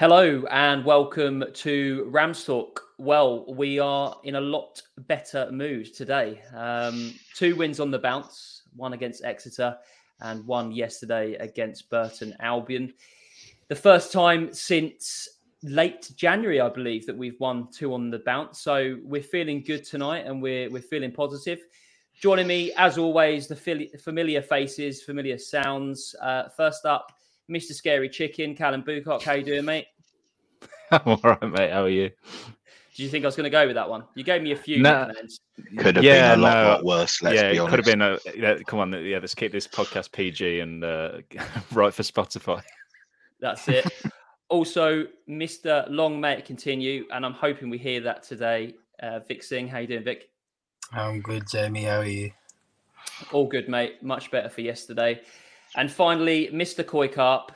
Hello and welcome to Rams Talk. Well, we are in a lot better mood today. Um, two wins on the bounce, one against Exeter and one yesterday against Burton Albion. The first time since late January, I believe, that we've won two on the bounce. So we're feeling good tonight and we're we're feeling positive. Joining me, as always, the familiar faces, familiar sounds. Uh, first up, Mr. Scary Chicken, Callum Bucock. How you doing, mate? I'm all right, mate. How are you? Do you think I was going to go with that one? You gave me a few no. Could have yeah, been a lot, no, lot worse. Let's yeah, be honest. could have been a. Yeah, come on, yeah. Let's keep this podcast PG and uh, right for Spotify. That's it. also, Mister Long May it continue, and I'm hoping we hear that today. Uh, Vik Singh, how you doing, Vik? I'm good, Jamie. How are you? All good, mate. Much better for yesterday. And finally, Mr. Koi Carp.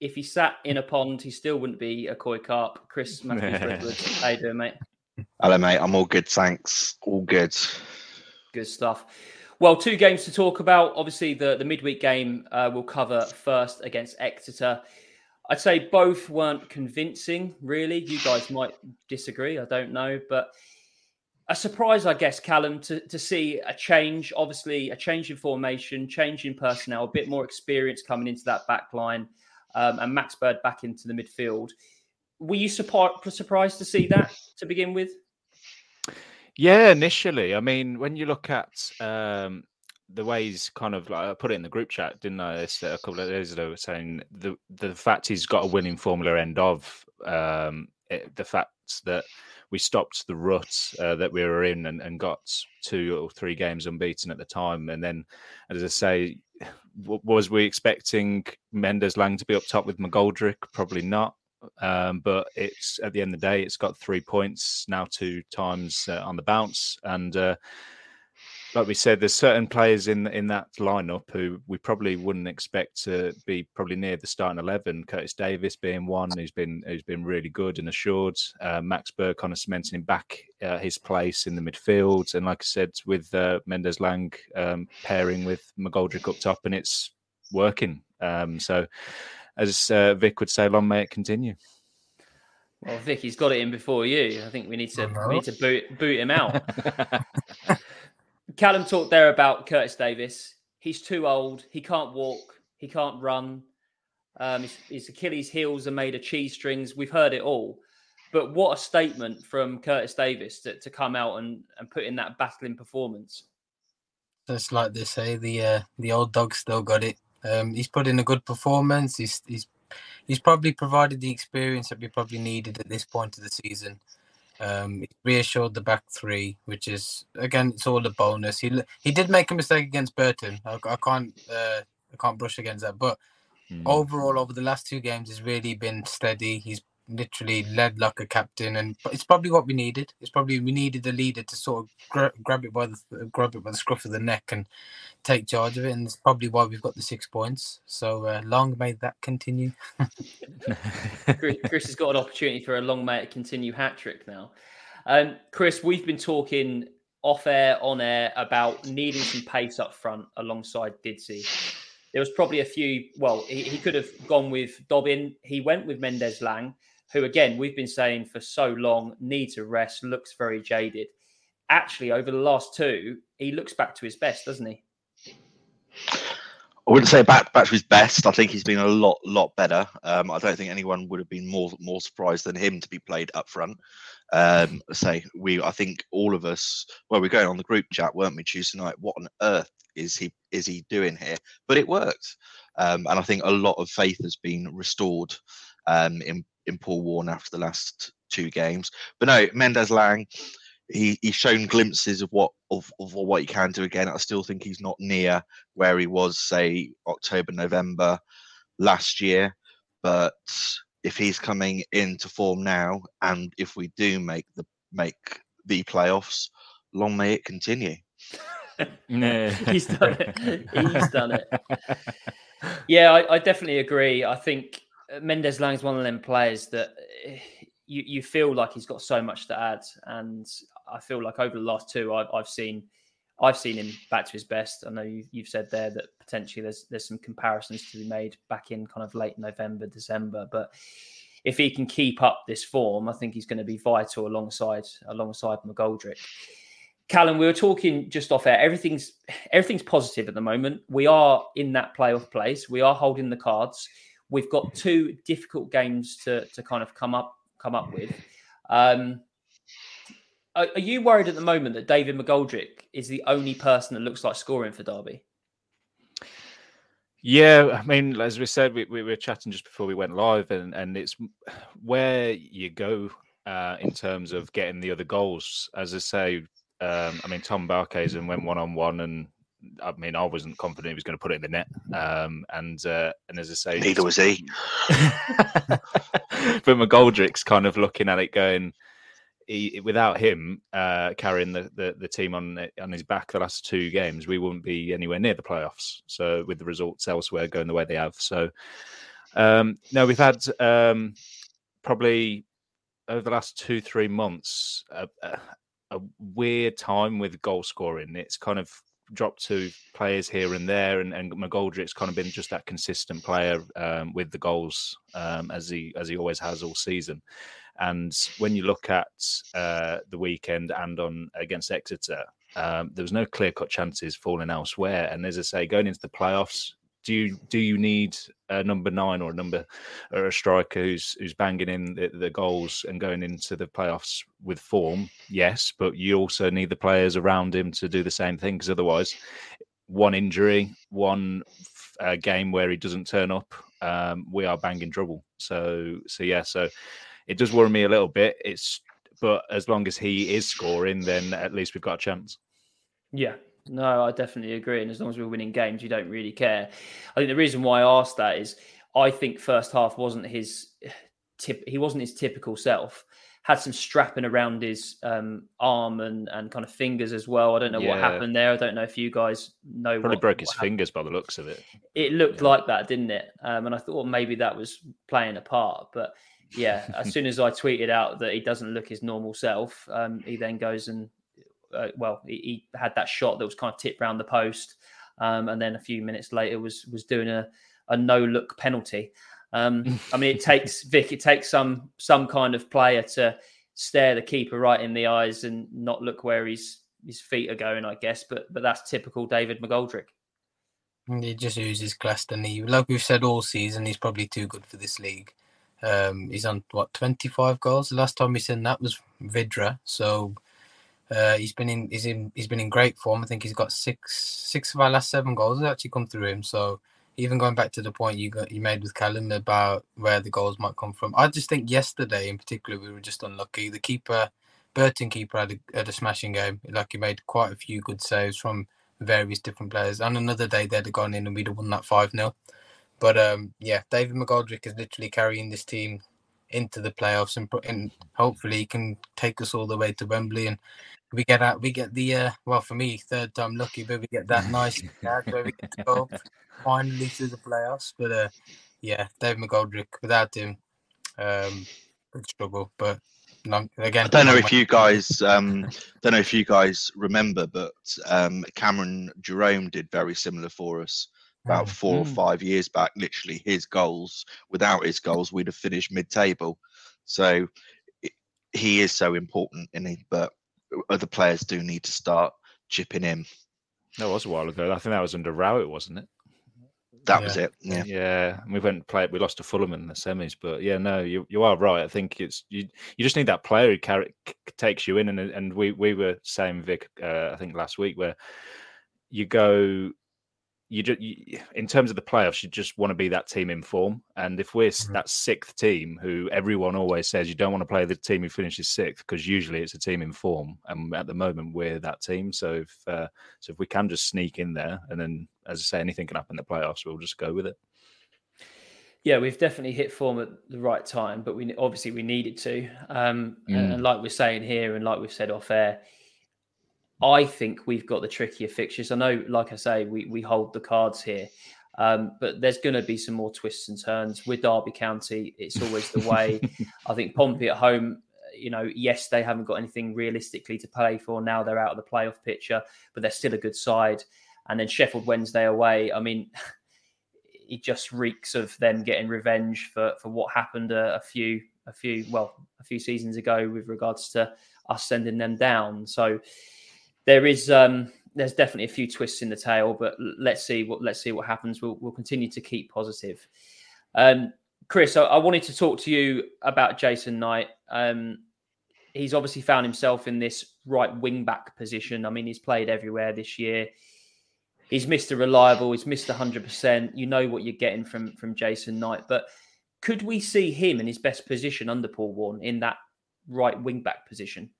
If he sat in a pond, he still wouldn't be a koi carp. Chris Matthews How you doing, mate? Hello, mate. I'm all good, thanks. All good. Good stuff. Well, two games to talk about. Obviously, the, the midweek game uh, we'll cover first against Exeter. I'd say both weren't convincing, really. You guys might disagree. I don't know. But a surprise, I guess, Callum, to, to see a change. Obviously, a change in formation, change in personnel, a bit more experience coming into that back line, um, and Max Bird back into the midfield. Were you surprised to see that to begin with? Yeah, initially. I mean, when you look at um, the ways kind of like I put it in the group chat, didn't I? A couple of days ago, saying the the fact he's got a winning formula end of um, it, the fact that we stopped the rut uh, that we were in and, and got two or three games unbeaten at the time. And then, as I say, was we expecting Mendez-Laing to be up top with McGoldrick? Probably not. Um, but it's at the end of the day, it's got three points now, two times uh, on the bounce, and uh, like we said, there's certain players in in that lineup who we probably wouldn't expect to be probably near the starting eleven. Curtis Davies being one who's been who's been really good and assured. Uh, Max Bird kind of cementing him back uh, his place in the midfield, and like I said, with uh, Mendez-Laing um, pairing with McGoldrick up top, and it's working. Um, so, as uh, Vik would say, long may it continue. Well, Vik, he's got it in before you. I think we need to we need to boot boot him out. Callum talked there about Curtis Davies. He's too old. He can't walk. He can't run. Um, his, his, Achilles' heels are made of cheese strings. We've heard it all. But what a statement from Curtis Davies to, to come out and, and put in that battling performance. Just like they say, the uh, the old dog still got it. Um, he's put in a good performance. He's he's he's probably provided the experience that we probably needed at this point of the season. Um, he reassured the back three, which is again, it's all a bonus. He he did make a mistake against Burton. I, I can't uh, I can't brush against that. But mm. overall, over the last two games, he's really been steady. He's literally led like a captain, and it's probably what we needed. It's probably we needed a leader to sort of gra- grab it by the grab it by the scruff of the neck and take charge of it, and it's probably why we've got the six points. So uh, long may that continue. Chris has got an opportunity for a long may it continue hat trick now. Um, Chris, we've been talking off air, on air about needing some pace up front alongside Didzy. There was probably a few. Well, he, he could have gone with Dobbin. He went with Mendez-Laing who again we've been saying for so long needs a rest, looks very jaded. Actually, over the last two, he looks back to his best, doesn't he? I wouldn't say back back to his best. I think he's been a lot lot better. Um, I don't think anyone would have been more more surprised than him to be played up front. Um, say we, I think all of us. Well, we're going on the group chat, weren't we, Tuesday night? What on earth is he is he doing here? But it worked, um, and I think a lot of faith has been restored um, in in Paul Warne after the last two games. But no, Mendez-Laing, he, he's shown glimpses of what of, of what he can do again. I still think he's not near where he was, say October, November last year. But if he's coming into form now, and if we do make the make the playoffs, long may it continue. no. he's done it. He's done it. Yeah, I, I definitely agree. I think Mendez-Laing is one of them players that eh, you, you feel like he's got so much to add, and I feel like over the last two, I've, I've seen I've seen him back to his best. I know you, have said there that potentially there's there's some comparisons to be made back in kind of late November, December, but if he can keep up this form, I think he's going to be vital alongside alongside McGoldrick. Callum, we were talking just off air. Everything's everything's positive at the moment. We are in that playoff place. We are holding the cards. We've got two difficult games to to kind of come up come up with. Um, are, are you worried at the moment that David McGoldrick is the only person that looks like scoring for Derby? Yeah, I mean, as we said, we, we were chatting just before we went live, and, and it's where you go uh, in terms of getting the other goals. As I say, um, I mean, Tom Barkhuizen went one on one, and I mean, I wasn't confident he was going to put it in the net. Um, and uh, and as I say, neither was he. but McGoldrick's kind of looking at it, going, he, without him uh, carrying the, the, the, team on on his back the last two games, we wouldn't be anywhere near the playoffs. So with the results elsewhere going the way they have, so um, no, we've had um, probably over the last two three months a, a, a weird time with goal scoring. It's kind of dropped to players here and there, and, and McGoldrick's kind of been just that consistent player um, with the goals um, as he as he always has all season. And when you look at uh, the weekend and on against Exeter, um, there was no clear cut chances falling elsewhere. And as I say, going into the playoffs, do you do you need a number nine or a number or a striker who's who's banging in the, the, goals and going into the playoffs with form? Yes, but you also need the players around him to do the same thing because otherwise, one injury, one uh, game where he doesn't turn up, um, we are banging trouble. So so yeah, so it does worry me a little bit. It's but as long as he is scoring, then at least we've got a chance. Yeah, no, I definitely agree. And as long as we're winning games, you don't really care. I think the reason why I asked that is I think first half wasn't his tip. He wasn't his typical self. Had some strapping around his um, arm and, and kind of fingers as well. I don't know yeah. what happened there. I don't know if you guys know. Probably what, broke his happened. fingers by the looks of it. It looked yeah. like that, didn't it? Um, and I thought maybe that was playing a part, but yeah, as soon as I tweeted out that he doesn't look his normal self, um, he then goes and uh, well, he, he, had that shot that was kind of tipped around the post, um, and then a few minutes later was was doing a, a no look penalty. Um, I mean, it takes Vik, it takes some some kind of player to stare the keeper right in the eyes and not look where his his feet are going, I guess. But but that's typical David McGoldrick. He just uses class, and he, like we've said all season, he's probably too good for this league. Um, he's on what 25 goals. The last time we seen that was Vydra. So uh, he's been in he's in he's been in great form. I think he's got six six of our last seven goals have actually come through him. So even going back to the point you got you made with Callum about where the goals might come from, I just think yesterday in particular we were just unlucky. The keeper, Burton keeper, had a, had a smashing game. Like he made quite a few good saves from various different players. And another day they'd have gone in and we'd have won that five 0 but um, yeah, David McGoldrick is literally carrying this team into the playoffs, and, and hopefully he can take us all the way to Wembley. And we get out, we get the uh, well for me third time lucky, but we get that nice where we get to go finally to the playoffs. But uh, yeah, David McGoldrick without him, um, big struggle. But again, I don't know if you guys, um, don't know if you guys remember, but um, Cameron Jerome did very similar for us about mm. four mm. or five years back. Literally, his goals. Without his goals, we'd have finished mid-table. So he is so important in it, but other players do need to start chipping in. That was a while ago. I think that was under Rowett, wasn't it? That yeah. was it. Yeah, yeah. We went and played. We lost to Fulham in the semis, but yeah, no, you you are right. I think it's you. You just need that player who carry, takes you in, and and we we were saying Vik, uh, I think last week where you go you just you, in terms of the playoffs, you just want to be that team in form. And if we're mm-hmm. that sixth team, who everyone always says you don't want to play the team who finishes sixth because usually it's a team in form, and at the moment we're that team. So if uh, so, if we can just sneak in there, and then as I say, anything can happen in the playoffs, we'll just go with it. Yeah, we've definitely hit form at the right time, but we obviously we needed to. Um, mm. and, and like we're saying here, and like we've said off air I think we've got the trickier fixtures. I know, like I say, we, we hold the cards here, um, but there's going to be some more twists and turns with Derby County. It's always the way. I think Pompey at home, you know, yes, they haven't got anything realistically to play for. Now they're out of the playoff picture, but they're still a good side. And then Sheffield Wednesday away. I mean, it just reeks of them getting revenge for for what happened a, a few a few well a few seasons ago with regards to us sending them down. So there is um, there's definitely a few twists in the tail, but let's see what let's see what happens. We'll we'll continue to keep positive. Um, Chris, I, I, wanted to talk to you about Jason Knight. Um, he's obviously found himself in this right wing back position. I mean, he's played everywhere this year. He's Mr. Reliable. He's Mr. Hundred Percent. You know what you're getting from from Jason Knight, but could we see him in his best position under Paul Warne in that right wing back position?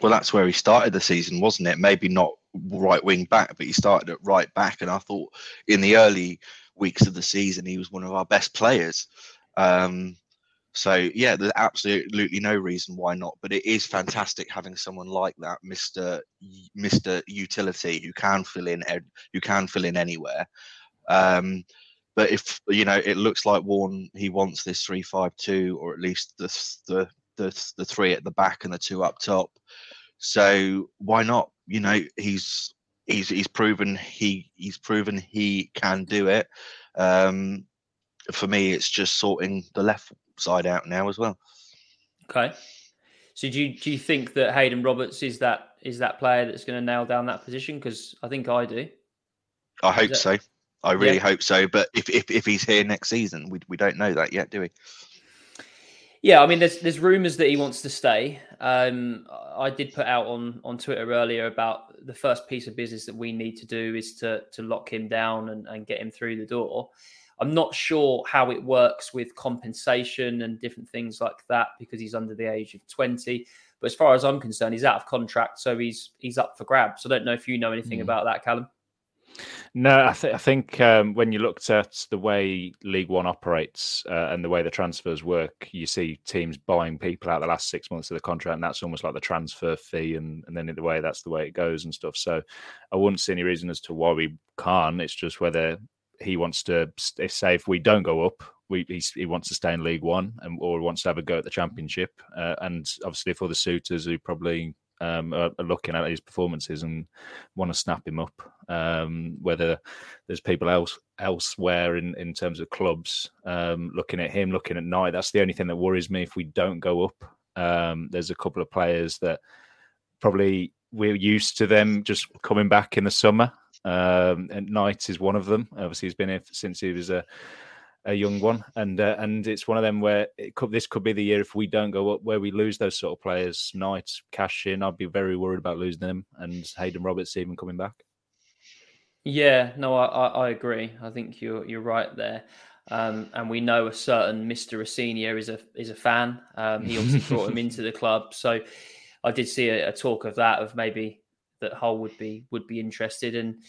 Well, that's where he started the season, wasn't it? Maybe not right wing back, but he started at right back. And I thought in the early weeks of the season, he was one of our best players. Um, so yeah, there's absolutely no reason why not. But it is fantastic having someone like that, Mister Mister Utility, who can fill in who can fill in anywhere. Um, but if you know, it looks like Warne he wants this three five two, or at least the the the the three at the back and the two up top. So why not? You know, he's he's he's proven he he's proven he can do it. Um, for me, it's just sorting the left side out now as well. Okay. So do you do you think that Hayden Roberts is that is that player that's going to nail down that position? Because I think I do. I hope that... so. I really yeah. hope so. But if, if if he's here next season, we we don't know that yet, do we? Yeah, I mean, there's there's rumours that he wants to stay. Um, I did put out on on Twitter earlier about the first piece of business that we need to do is to to lock him down and, and get him through the door. I'm not sure how it works with compensation and different things like that because he's under the age of 20. But as far as I'm concerned, he's out of contract, so he's he's up for grabs. I don't know if you know anything mm. about that, Callum. No, I, th- I think um, when you looked at the way League One operates uh, and the way the transfers work, you see teams buying people out the last six months of the contract, and that's almost like the transfer fee, and, and then in the way that's the way it goes and stuff. So I wouldn't see any reason as to why we can't. It's just whether he wants to say if we don't go up, we, he wants to stay in League One and or wants to have a go at the Championship. Uh, and obviously for the suitors who probably um, are, are, looking at his performances and want to snap him up. Um, whether there's people else elsewhere in, in terms of clubs um, looking at him, looking at Knight. That's the only thing that worries me if we don't go up. Um, there's a couple of players that probably we're used to them just coming back in the summer. Um, and Knight is one of them. Obviously, he's been here since he was a a young one, and uh, and it's one of them where could, this could be the year if we don't go up where we lose those sort of players. Knight, Cashin, I'd be very worried about losing them, and Hayden Roberts even coming back. Yeah, no, I, I, I agree. I think you're you're right there. Um, and we know a certain Mr. Rosenior is a is a fan. Um, he obviously brought him into the club, so I did see a, a, talk of that of maybe that Hull would be would be interested, and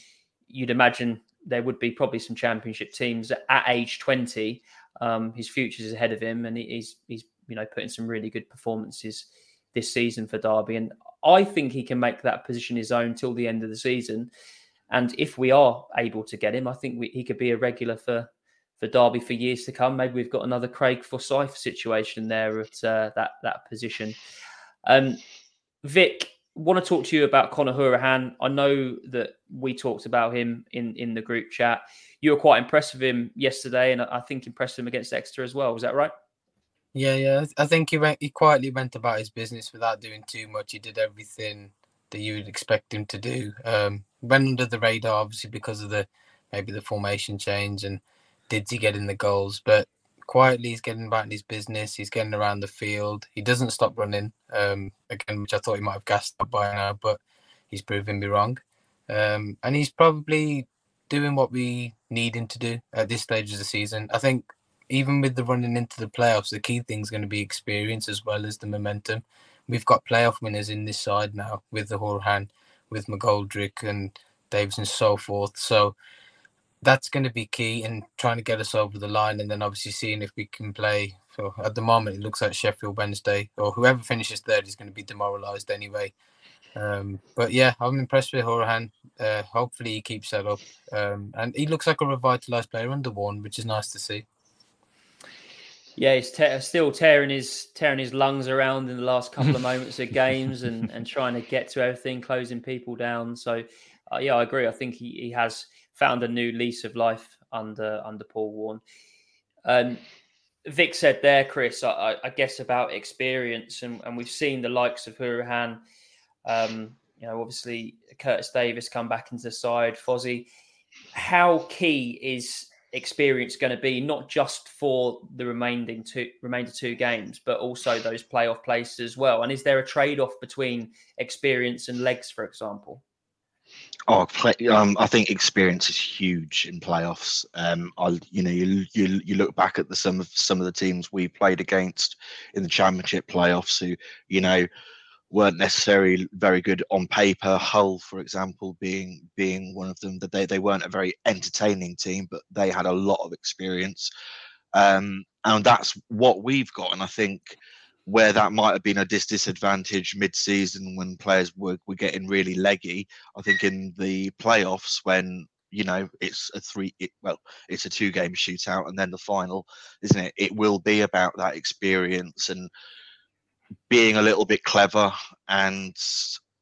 you'd imagine there would be probably some championship teams at age 20. Um, his future is ahead of him, and he's he's you know putting some really good performances this season for Derby, and I think he can make that position his own till the end of the season. And if we are able to get him, I think we, he could be a regular for for Derby for years to come. Maybe we've got another Craig Forsyth situation there at uh, that that position. Um, Vic, want to talk to you about Conor Hourihane. I know that we talked about him in in the group chat. You were quite impressed with him yesterday, and I think impressed him against Exeter as well. Was that right? Yeah, yeah. I think he went. He quietly went about his business without doing too much. He did everything that you would expect him to do. Um, went under the radar, obviously, because of the maybe the formation change and did he get in the goals, but quietly he's getting about his business. He's getting around the field. He doesn't stop running. Um, again, which I thought he might have gassed up by now, but he's proving me wrong. Um, and he's probably doing what we need him to do at this stage of the season. I think even with the running into the playoffs, the key thing is going to be experience as well as the momentum. We've got playoff winners in this side now with the Hourihane, with McGoldrick and Davies and so forth. So that's going to be key in trying to get us over the line and then obviously seeing if we can play. So at the moment, it looks like Sheffield Wednesday or whoever finishes third is going to be demoralised anyway. Um, but yeah, I'm impressed with Hourihane. Uh, hopefully, he keeps that up. Um, and he looks like a revitalised player under one, which is nice to see. Yeah, he's te- still tearing his tearing his lungs around in the last couple of moments of games and, and trying to get to everything, closing people down. So, uh, yeah, I agree. I think he, he has found a new lease of life under under Paul Warne. Um, Vik said there, Chris, I, I, guess about experience, and, and we've seen the likes of Hourihane. Um, you know, obviously Curtis Davies come back into the side, Fozzie. How key is experience going to be, not just for the remaining two remainder two games, but also those playoff places as well? And is there a trade off between experience and legs, for example? Oh, play, um, I think experience is huge in playoffs. Um, I, you know, you, you you look back at the some of some of the teams we played against in the championship playoffs, who you know weren't necessarily very good on paper. Hull, for example, being being one of them, that they they weren't a very entertaining team, but they had a lot of experience, um, and that's what we've got. And I think where that might have been a disadvantage mid-season when players were, were getting really leggy. I think in the playoffs when you know it's a three it, well it's a two game shootout and then the final isn't it it will be about that experience and being a little bit clever and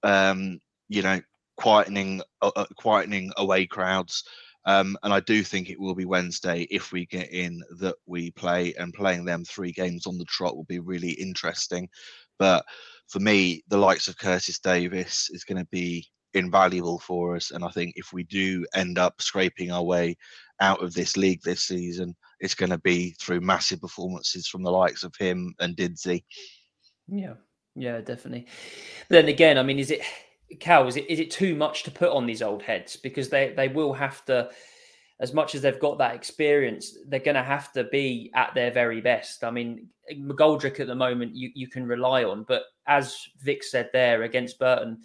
um you know quietening uh, uh quietening away crowds um, and I do think it will be Wednesday if we get in that we play, and playing them three games on the trot will be really interesting. But for me, the likes of Curtis Davies is going to be invaluable for us. And I think if we do end up scraping our way out of this league this season, it's going to be through massive performances from the likes of him and Didzy. Yeah, yeah, definitely. But then again, I mean, is it Cal, is it is it too much to put on these old heads because they they will have to, as much as they've got that experience, they're going to have to be at their very best. I mean, McGoldrick at the moment you you can rely on, but as Vik said there against Burton,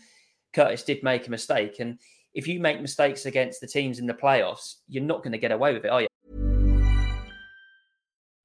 Curtis did make a mistake, and if you make mistakes against the teams in the playoffs, you're not going to get away with it, are you?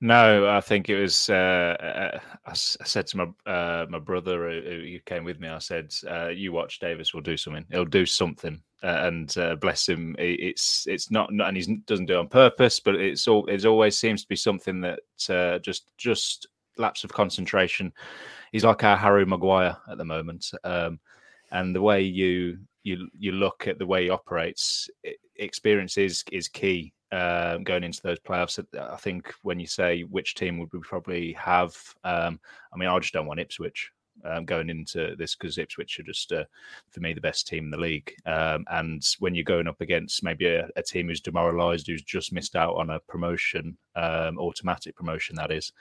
No, I think it was. Uh, uh I, said to my uh, my brother who came with me. I said, uh, "You watch Davies will do something. He'll do something." Uh, and uh, bless him, it's it's not, not and he doesn't do it on purpose, but it's all it always seems to be something that just just lapse of concentration. He's like our Harry Maguire at the moment, um, and the way you you you look at the way he operates, experience is is key um, going into those playoffs. I think when you say which team would we probably have, um, I mean, I just don't want Ipswich um, going into this because Ipswich are just, uh, for me, the best team in the league. Um, and when you're going up against maybe a, a, team who's demoralised, who's just missed out on a promotion, um, automatic promotion, that is,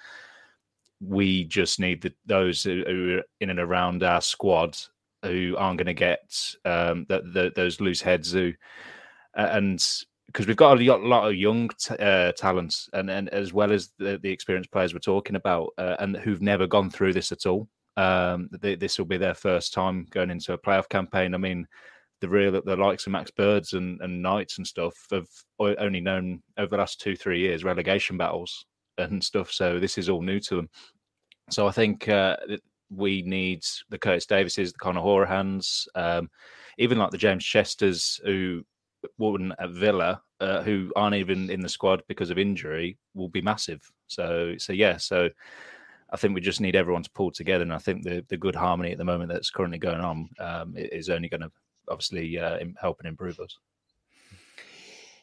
we just need the, those who are in and around our squad who aren't going to get um, the, the, those loose heads who, and because we've got a lot of young t- uh, talents and, and as well as the, the experienced players we're talking about uh, and who've never gone through this at all. Um, they, this will be their first time going into a playoff campaign. I mean, the real the likes of Max Birds and, and Knights and stuff have only known over the last two three years relegation battles and stuff. So this is all new to them. So I think uh, we need the Curtis Davises, the Conor Hourihanes, um, even like the James Chesters who won at Villa, uh, who aren't even in the squad because of injury, will be massive. So so yeah, so. I think we just need everyone to pull together, and I think the, the good harmony at the moment that's currently going on um, is only going to obviously uh, help and improve us.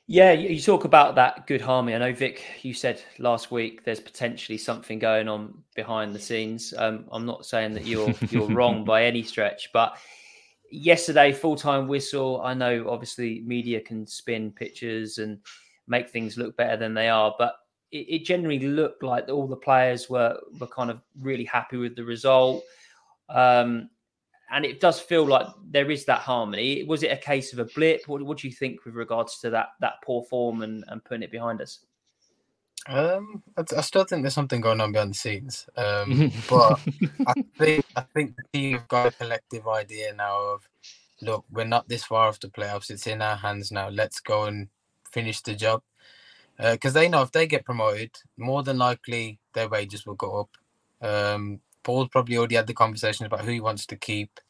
Yeah, you talk about that good harmony. I know, Vik, you said last week there's potentially something going on behind the scenes. Um, I'm not saying that you're you're wrong by any stretch, but yesterday, full time whistle. I know, obviously, media can spin pictures and make things look better than they are, but it, it generally looked like all the players were were kind of really happy with the result. Um, and it does feel like there is that harmony. Was it a case of a blip? What, what do you think with regards to that that poor form and, and putting it behind us? Um, I, I, still think there's something going on behind the scenes. Um, but I think I think the team have got a collective idea now of look, we're not this far off the playoffs. It's in our hands now. Let's go and finish the job. Uh, because uh, they know if they get promoted, more than likely their wages will go up. Um, Paul's probably already had the conversations about who he wants to keep,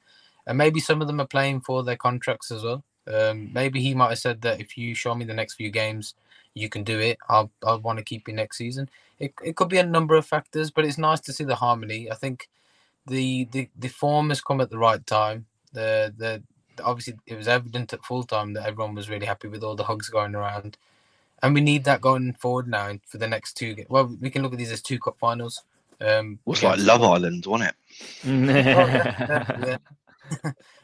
and maybe some of them are playing for their contracts as well. Um, maybe he might have said that if you show me the next few games, you can do it. I'll I'll want to keep you next season. It it could be a number of factors, but it's nice to see the harmony. I think the the the form has come at the right time. The the obviously it was evident at full time that everyone was really happy with all the hugs going around, and we need that going forward now for the next two. Well, we can look at these as two cup finals. Um, it was like Love Island, wasn't it? oh, yeah, yeah.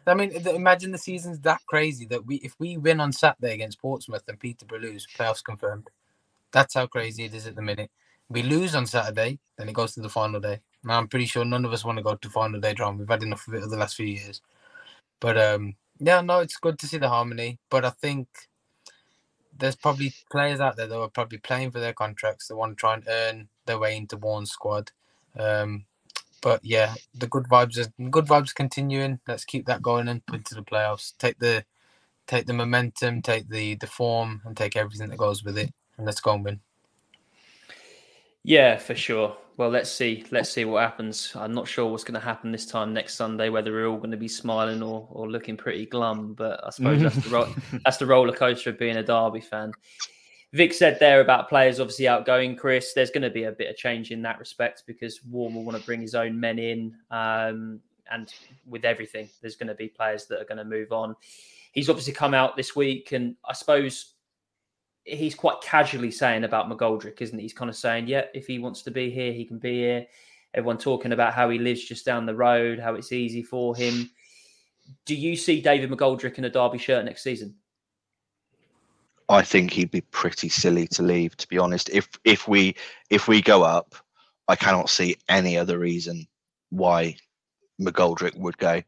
I mean, imagine the season's that crazy that we, if we win on Saturday against Portsmouth and Peterborough lose, playoffs confirmed. That's how crazy it is at the minute. We lose on Saturday, then it goes to the final day. Now I'm pretty sure none of us want to go to final day draw. We've had enough of it over the last few years. But um, yeah, no, it's good to see the harmony. But I think there's probably players out there that are probably playing for their contracts. They want to try and earn their way into one squad. Um, but yeah, the good vibes are good vibes continuing. Let's keep that going and into the playoffs. Take the take the momentum, take the the form, and take everything that goes with it, and let's go and win. Yeah, for sure. Well, let's see. Let's see what happens. I'm not sure what's going to happen this time next Sunday. Whether we're all going to be smiling or, or looking pretty glum, but I suppose that's the ro- that's the roller coaster of being a Derby fan. Vik said there about players obviously outgoing, Chris. There's going to be a bit of change in that respect because Warne will want to bring his own men in. Um, and with everything, there's going to be players that are going to move on. He's obviously come out this week, and I suppose he's quite casually saying about McGoldrick, isn't he? He's kind of saying, yeah, if he wants to be here, he can be here. Everyone talking about how he lives just down the road, how it's easy for him. Do you see David McGoldrick in a Derby shirt next season? I think he'd be pretty silly to leave. To be honest, if if we if we go up, I cannot see any other reason why McGoldrick would go.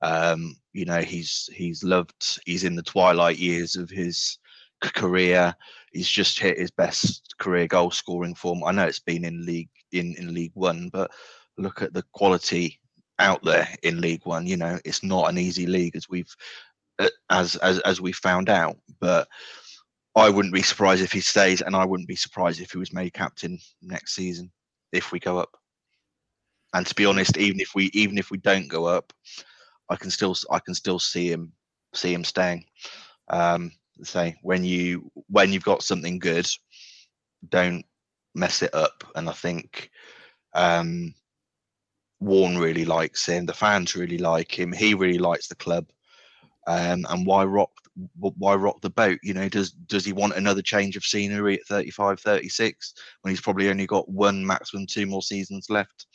Um, you know, he's he's loved. He's in the twilight years of his career. He's just hit his best career goal scoring form. I know it's been in league in in League One, but look at the quality out there in League One. You know, it's not an easy league as we've as as as we found out. But I wouldn't be surprised if he stays, and I wouldn't be surprised if he was made captain next season if we go up. And to be honest, even if we even if we don't go up, I can still I can still see him see him staying. Um, say when you when you've got something good, don't mess it up. And I think um, Warne really likes him. The fans really like him. He really likes the club. Um, and why rock why rock the boat? You know, does does he want another change of scenery at 35, 36 when he's probably only got one, maximum two more seasons left?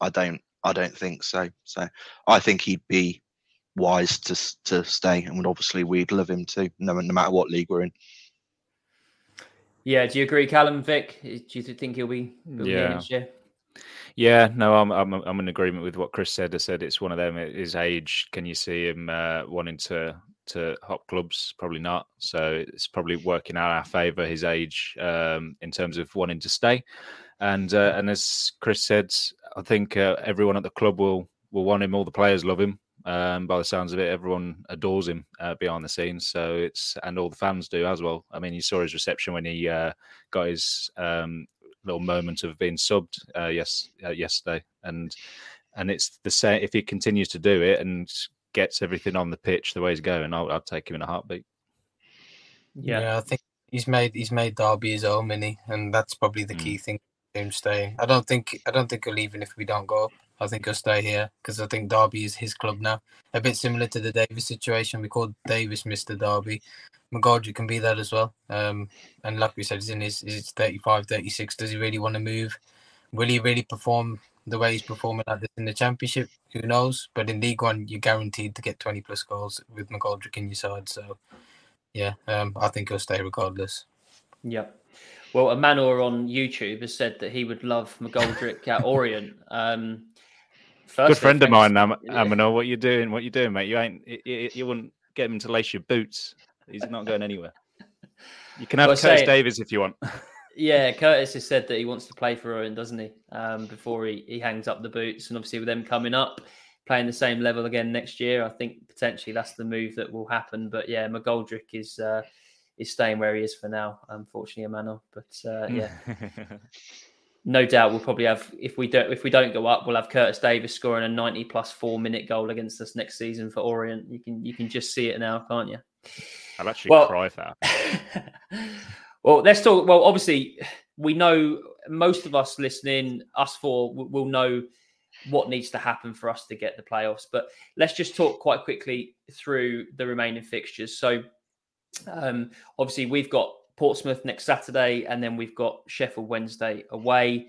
I don't I don't think so. So I think he'd be wise to to stay, and would obviously we'd love him to, no, no matter what league we're in. Yeah, do you agree, Callum Vik? Do you think he'll be, he'll yeah. year? Yeah, no, I'm I'm I'm in agreement with what Chris said. I said it's one of them. At his age, can you see him uh, wanting to to hop clubs? Probably not. So it's probably working out our favour. His age um, in terms of wanting to stay, and uh, and as Chris said, I think uh, everyone at the club will will want him. All the players love him. Um, by the sounds of it, everyone adores him uh, behind the scenes. So it's and all the fans do as well. I mean, you saw his reception when he uh, got his um, little moment of being subbed uh, yes uh, yesterday, and and it's the same. If he continues to do it and gets everything on the pitch the way he's going, I'll, I'll take him in a heartbeat. Yeah. yeah, I think he's made he's made Derby his own mini, and that's probably the mm. key thing. Him staying. I don't think I don't think he'll leave even if we don't go. I think he'll stay here because I think Derby is his club now. A bit similar to the Davies situation. We called Davies Mr. Derby. McGoldrick can be that as well. Um, and like we said, he's in his, his 35, 36. Does he really want to move? Will he really perform the way he's performing at this in the championship? Who knows? But in League One, you're guaranteed to get 20 plus goals with McGoldrick in your side. So, yeah, um, I think he'll stay regardless. Yeah. Well, a Amanor on YouTube has said that he would love McGoldrick at Orient. Um, Good friend of mine, Am- Amanor. What you doing? What you doing, mate? You ain't. You, you wouldn't get him to lace your boots. He's not going anywhere. You can have well, Curtis say, Davies if you want. Yeah, Curtis has said that he wants to play for Owen, doesn't he? Um, before he, he hangs up the boots, and obviously with them coming up, playing the same level again next year, I think potentially that's the move that will happen. But yeah, McGoldrick is uh, is staying where he is for now, unfortunately, Emmanuel. But uh, yeah. no doubt we'll probably have if we don't if we don't go up, we'll have Curtis Davies scoring a 90 plus four minute goal against us next season for Orient. You can you can just see it now, can't you? I'll actually well, cry for that. well, let's talk. Well, obviously, we know most of us listening, us four, will know what needs to happen for us to get the playoffs. But let's just talk quite quickly through the remaining fixtures. So, um, obviously, we've got Portsmouth next Saturday, and then we've got Sheffield Wednesday away.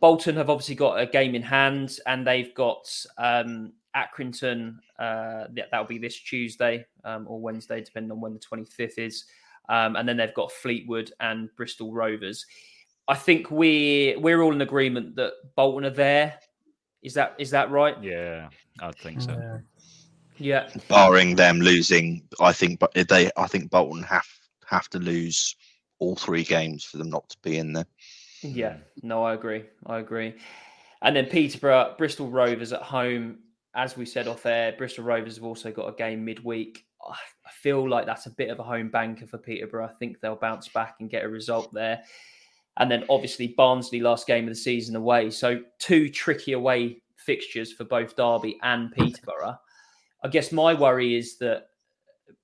Bolton have obviously got a game in hand, and they've got um, Accrington. Uh, that'll be this Tuesday um, or Wednesday, depending on when the 25th is. Um, and then they've got Fleetwood and Bristol Rovers. I think we we're all in agreement that Bolton are there. Is that is that right? Yeah, I think so. Yeah. yeah. Barring them losing, I think, but they, I think Bolton have have to lose all three games for them not to be in there. Yeah, no, I agree. I agree. And then Peterborough, Bristol Rovers at home. As we said off air, Bristol Rovers have also got a game midweek. I feel like that's a bit of a home banker for Peterborough. I think they'll bounce back and get a result there. And then obviously Barnsley last game of the season away. So two tricky away fixtures for both Derby and Peterborough. I guess my worry is that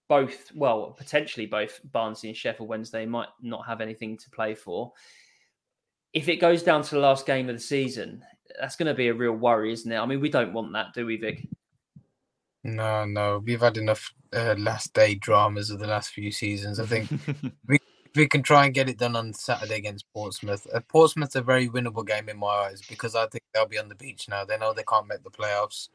both, well, potentially both Barnsley and Sheffield Wednesday might not have anything to play for. If it goes down to the last game of the season, that's going to be a real worry, isn't it? I mean, we don't want that, do we, Vik? No, no, we've had enough uh, last day dramas of the last few seasons. I think we we can try and get it done on Saturday against Portsmouth. Uh, Portsmouth's a very winnable game in my eyes because I think they'll be on the beach now. They know they can't make the playoffs.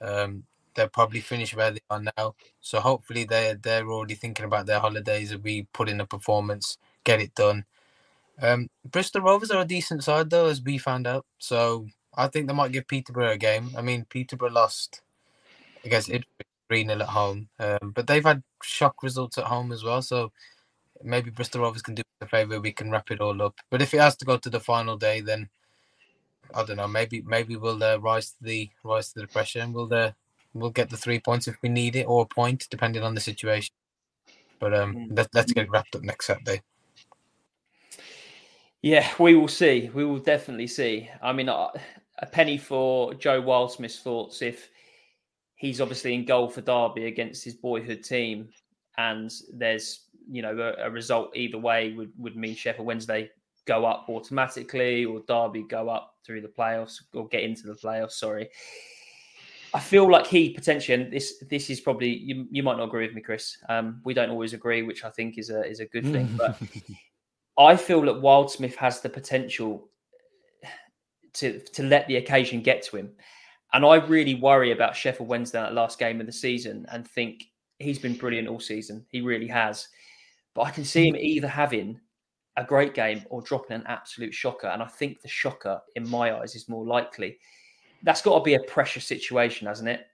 Um, they'll probably finish where they are now. So hopefully they're they're already thinking about their holidays and we put in a performance, get it done. Um, Bristol Rovers are a decent side though, as we found out. So I think they might give Peterborough a game. I mean, Peterborough lost, I guess it three 0 at home, um, but they've had shock results at home as well. So maybe Bristol Rovers can do us a favour. We can wrap it all up. But if it has to go to the final day, then I don't know. Maybe maybe we'll uh, rise to the rise to the pressure and we'll uh, we'll get the three points if we need it or a point depending on the situation. But um, mm. let, let's get it wrapped up next Saturday. Yeah, we will see. We will definitely see. I mean, a penny for Joe Wildsmith's thoughts if he's obviously in goal for Derby against his boyhood team, and there's you know a, a result either way would would mean Sheffield Wednesday go up automatically or Derby go up through the playoffs or get into the playoffs. Sorry. I feel like he potentially, and this this is probably you, you might not agree with me, Chris. Um, we don't always agree, which I think is a is a good thing. But I feel that Wildsmith has the potential to to let the occasion get to him. And I really worry about Sheffield Wednesday that last game of the season and think he's been brilliant all season. He really has. But I can see him either having a great game or dropping an absolute shocker. And I think the shocker, in my eyes, is more likely. That's got to be a pressure situation, hasn't it?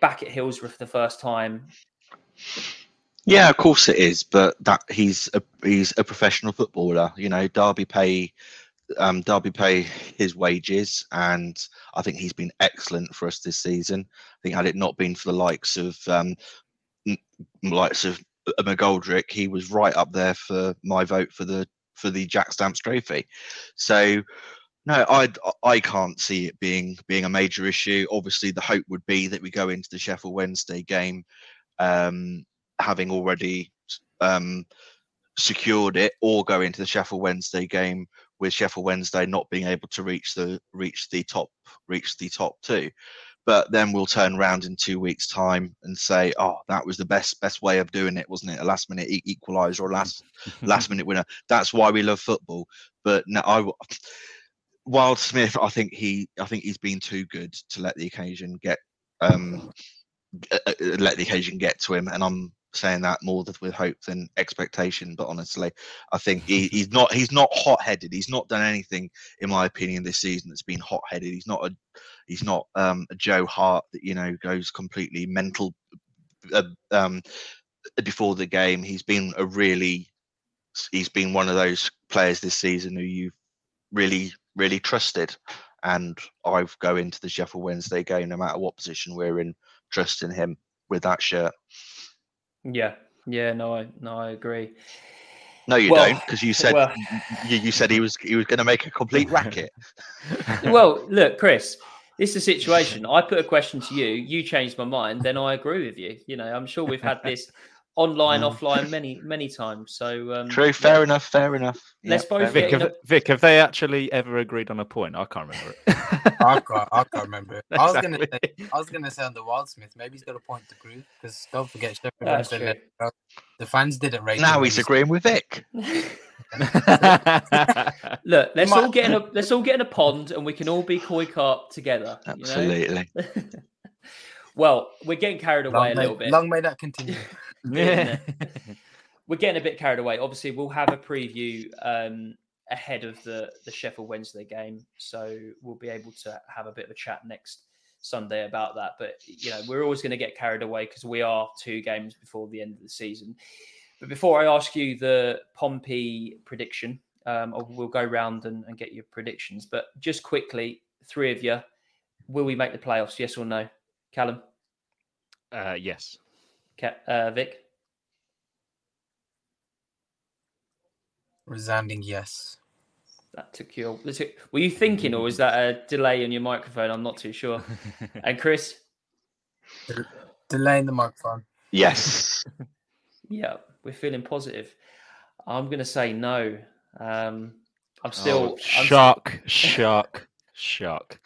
Back at Hillsborough for the first time. Yeah, of course it is, but that he's a he's a professional footballer. You know, Derby pay um, Derby pay his wages, and I think he's been excellent for us this season. I think had it not been for the likes of um, likes of McGoldrick, he was right up there for my vote for the for the Jack Stamps Trophy. So no, I I can't see it being being a major issue. Obviously, the hope would be that we go into the Sheffield Wednesday game um, having already um, secured it, or go into the Sheffield Wednesday game with Sheffield Wednesday not being able to reach the reach the top reach the top two. But then we'll turn around in two weeks' time and say, "Oh, that was the best best way of doing it, wasn't it? A last minute equaliser or last last minute winner." That's why we love football. But no, I Wildsmith, I think he I think he's been too good to let the occasion get um uh, uh, let the occasion get to him, and I'm saying that more with hope than expectation. But honestly, I think he, he's not he's not hot headed. He's not done anything, in my opinion, this season that's been hot headed. He's not a he's not um, a Joe Hart that you know goes completely mental uh, um, before the game. He's been a really he's been one of those players this season who you've really really trusted. And I've go into the Sheffield Wednesday game, no matter what position we're in, trusting him with that shirt. Yeah, yeah, no, I no, I agree. No, you well, don't, because you said well, you, you, said he was he was going to make a complete racket. well, look, Chris, this is a situation. I put a question to you, you changed my mind, then I agree with you. You know, I'm sure we've had this online, mm. offline, many, many times. So um, true, fair yeah. enough, fair enough. Let's yeah, both. Vik, have, a... Vik, have they actually ever agreed on a point? I can't remember it. I can't. I can't remember it. Exactly. I was gonna. Say, I was gonna say on the Wildsmith. Maybe he's got a point to prove because don't forget Sheffield The fans didn't rate. Now he's agreeing with Vik. Look, let's all get in a let's all get in a pond and we can all be koi carp together. Absolutely. You know? well, we're getting carried away long a may, little bit. Long may that continue. Yeah. We're getting a bit carried away. Obviously, we'll have a preview um, ahead of the the Sheffield Wednesday game, so we'll be able to have a bit of a chat next Sunday about that. But you know, we're always going to get carried away because we are two games before the end of the season. But before I ask you the Pompey prediction, um, we'll go round and, and get your predictions. But just quickly, three of you, will we make the playoffs? Yes or no? Callum? Uh, yes. Uh, Vik? Resounding yes. That took you. Were you thinking, or was that a delay on your microphone? I'm not too sure. and Chris? Delay in the microphone. Yes. yeah, we're feeling positive. I'm going to say no. Um, I'm still. Oh, shock, I'm... shock, shock.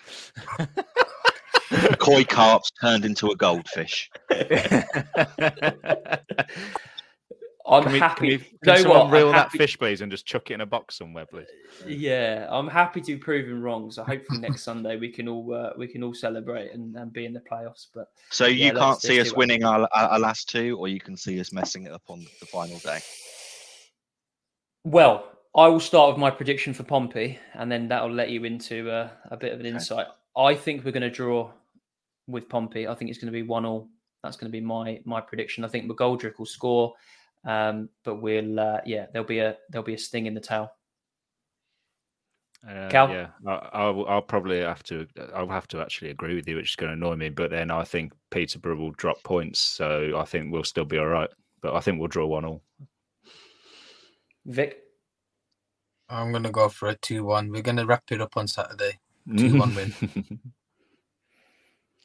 Koi carps turned into a goldfish. I'm can we, happy. Can, we, can you know someone reel that fish, please, and just chuck it in a box somewhere, please? Yeah, I'm happy to be proven wrong. So hopefully next Sunday we can all uh, we can all celebrate and, and be in the playoffs. But so yeah, you can't see us winning our, our last two, or you can see us messing it up on the final day. Well, I will start with my prediction for Pompey, and then that'll let you into uh, a bit of an okay. insight. I think we're going to draw with Pompey. I think it's going to be one all. That's going to be my my prediction. I think McGoldrick will score, um, but we'll uh, yeah there'll be a there'll be a sting in the tail. Uh, Cal? Yeah, I'll, I'll, probably have to. I'll have to actually agree with you, which is going to annoy me. But then I think Peterborough will drop points, so I think we'll still be all right. But I think we'll draw one all. Vik, I'm going to go for a two-one. We're going to wrap it up on Saturday. Two-one win.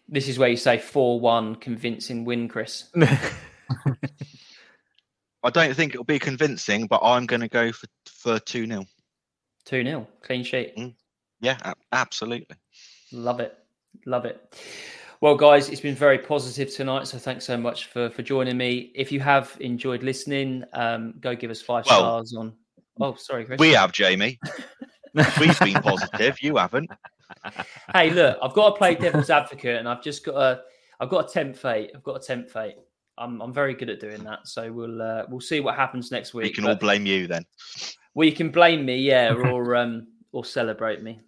This is where you say 4 1 convincing win, Chris. I don't think it'll be convincing, but I'm going to go for for 2 0. 2 0, clean sheet. Mm. Yeah, absolutely. Love it. Love it. Well, guys, it's been very positive tonight. So thanks so much for, for joining me. If you have enjoyed listening, um, go give us five well, stars on. Oh, sorry, Chris. We have, Jamie. We've been positive. You haven't hey, look, I've got to play devil's advocate, and I've just got a, I've got a tempt fate. I've got a tempt fate. I'm, I'm very good at doing that. So we'll, uh, we'll see what happens next week. We can all blame you then. Well, you can blame me, yeah, or um, or celebrate me,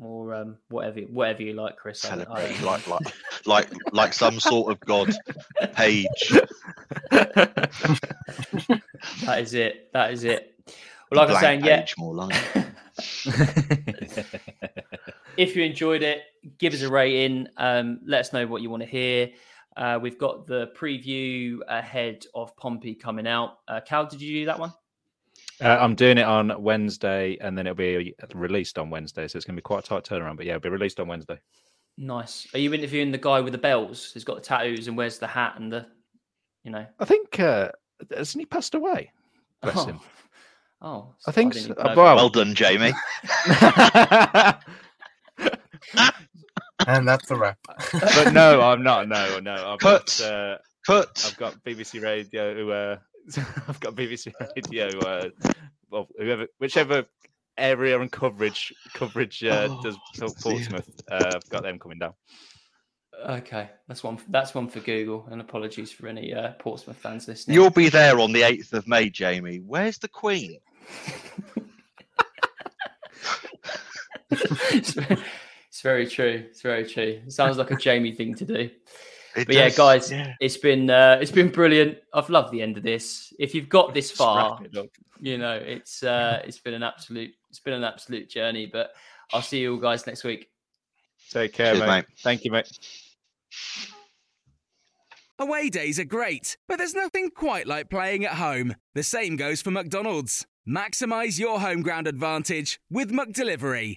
or um, whatever whatever you like, Chris. I- I like like like like some sort of god page. that is it. That is it. Well, like I was Blank saying, yeah. more like. if you enjoyed it, give us a rating. Um, let us know what you want to hear. Uh, we've got the preview ahead of Pompey coming out. Uh, Cal, did you do that one? Uh, I'm doing it on Wednesday, and then it'll be released on Wednesday. So it's going to be quite a tight turnaround. But yeah, it'll be released on Wednesday. Nice. Are you interviewing the guy with the bells? Who's got the tattoos and wears the hat and the, you know? I think uh, hasn't he passed away? Bless oh. him. Oh, I think didn't so. Well- Well done, Jamie. And that's a wrap. but no, I'm not. No, no. I've Cut. got, uh, Cut. I've got BBC Radio. Uh, I've got BBC Radio. Uh, well, whoever, whichever area and coverage coverage uh, Oh, does talk. Portsmouth. Uh, I've got them coming down. Okay, that's one. That's one for Google. And apologies for any uh, Portsmouth fans listening. You'll be there on the 8th of May, Jamie. Where's the Queen? it's, it's very true. It's very true. It sounds like a Jamie thing to do. It But yeah, guys, yeah. it's been uh, it's been brilliant. I've loved the end of this. If you've got this Just far, wrapping it up. you know it's uh, it's been an absolute it's been an absolute journey. But I'll see you all guys next week. Take care, Cheers, mate. mate. Thank you, mate. Away days are great, but there's nothing quite like playing at home. The same goes for McDonald's. Maximize your home ground advantage with McDelivery.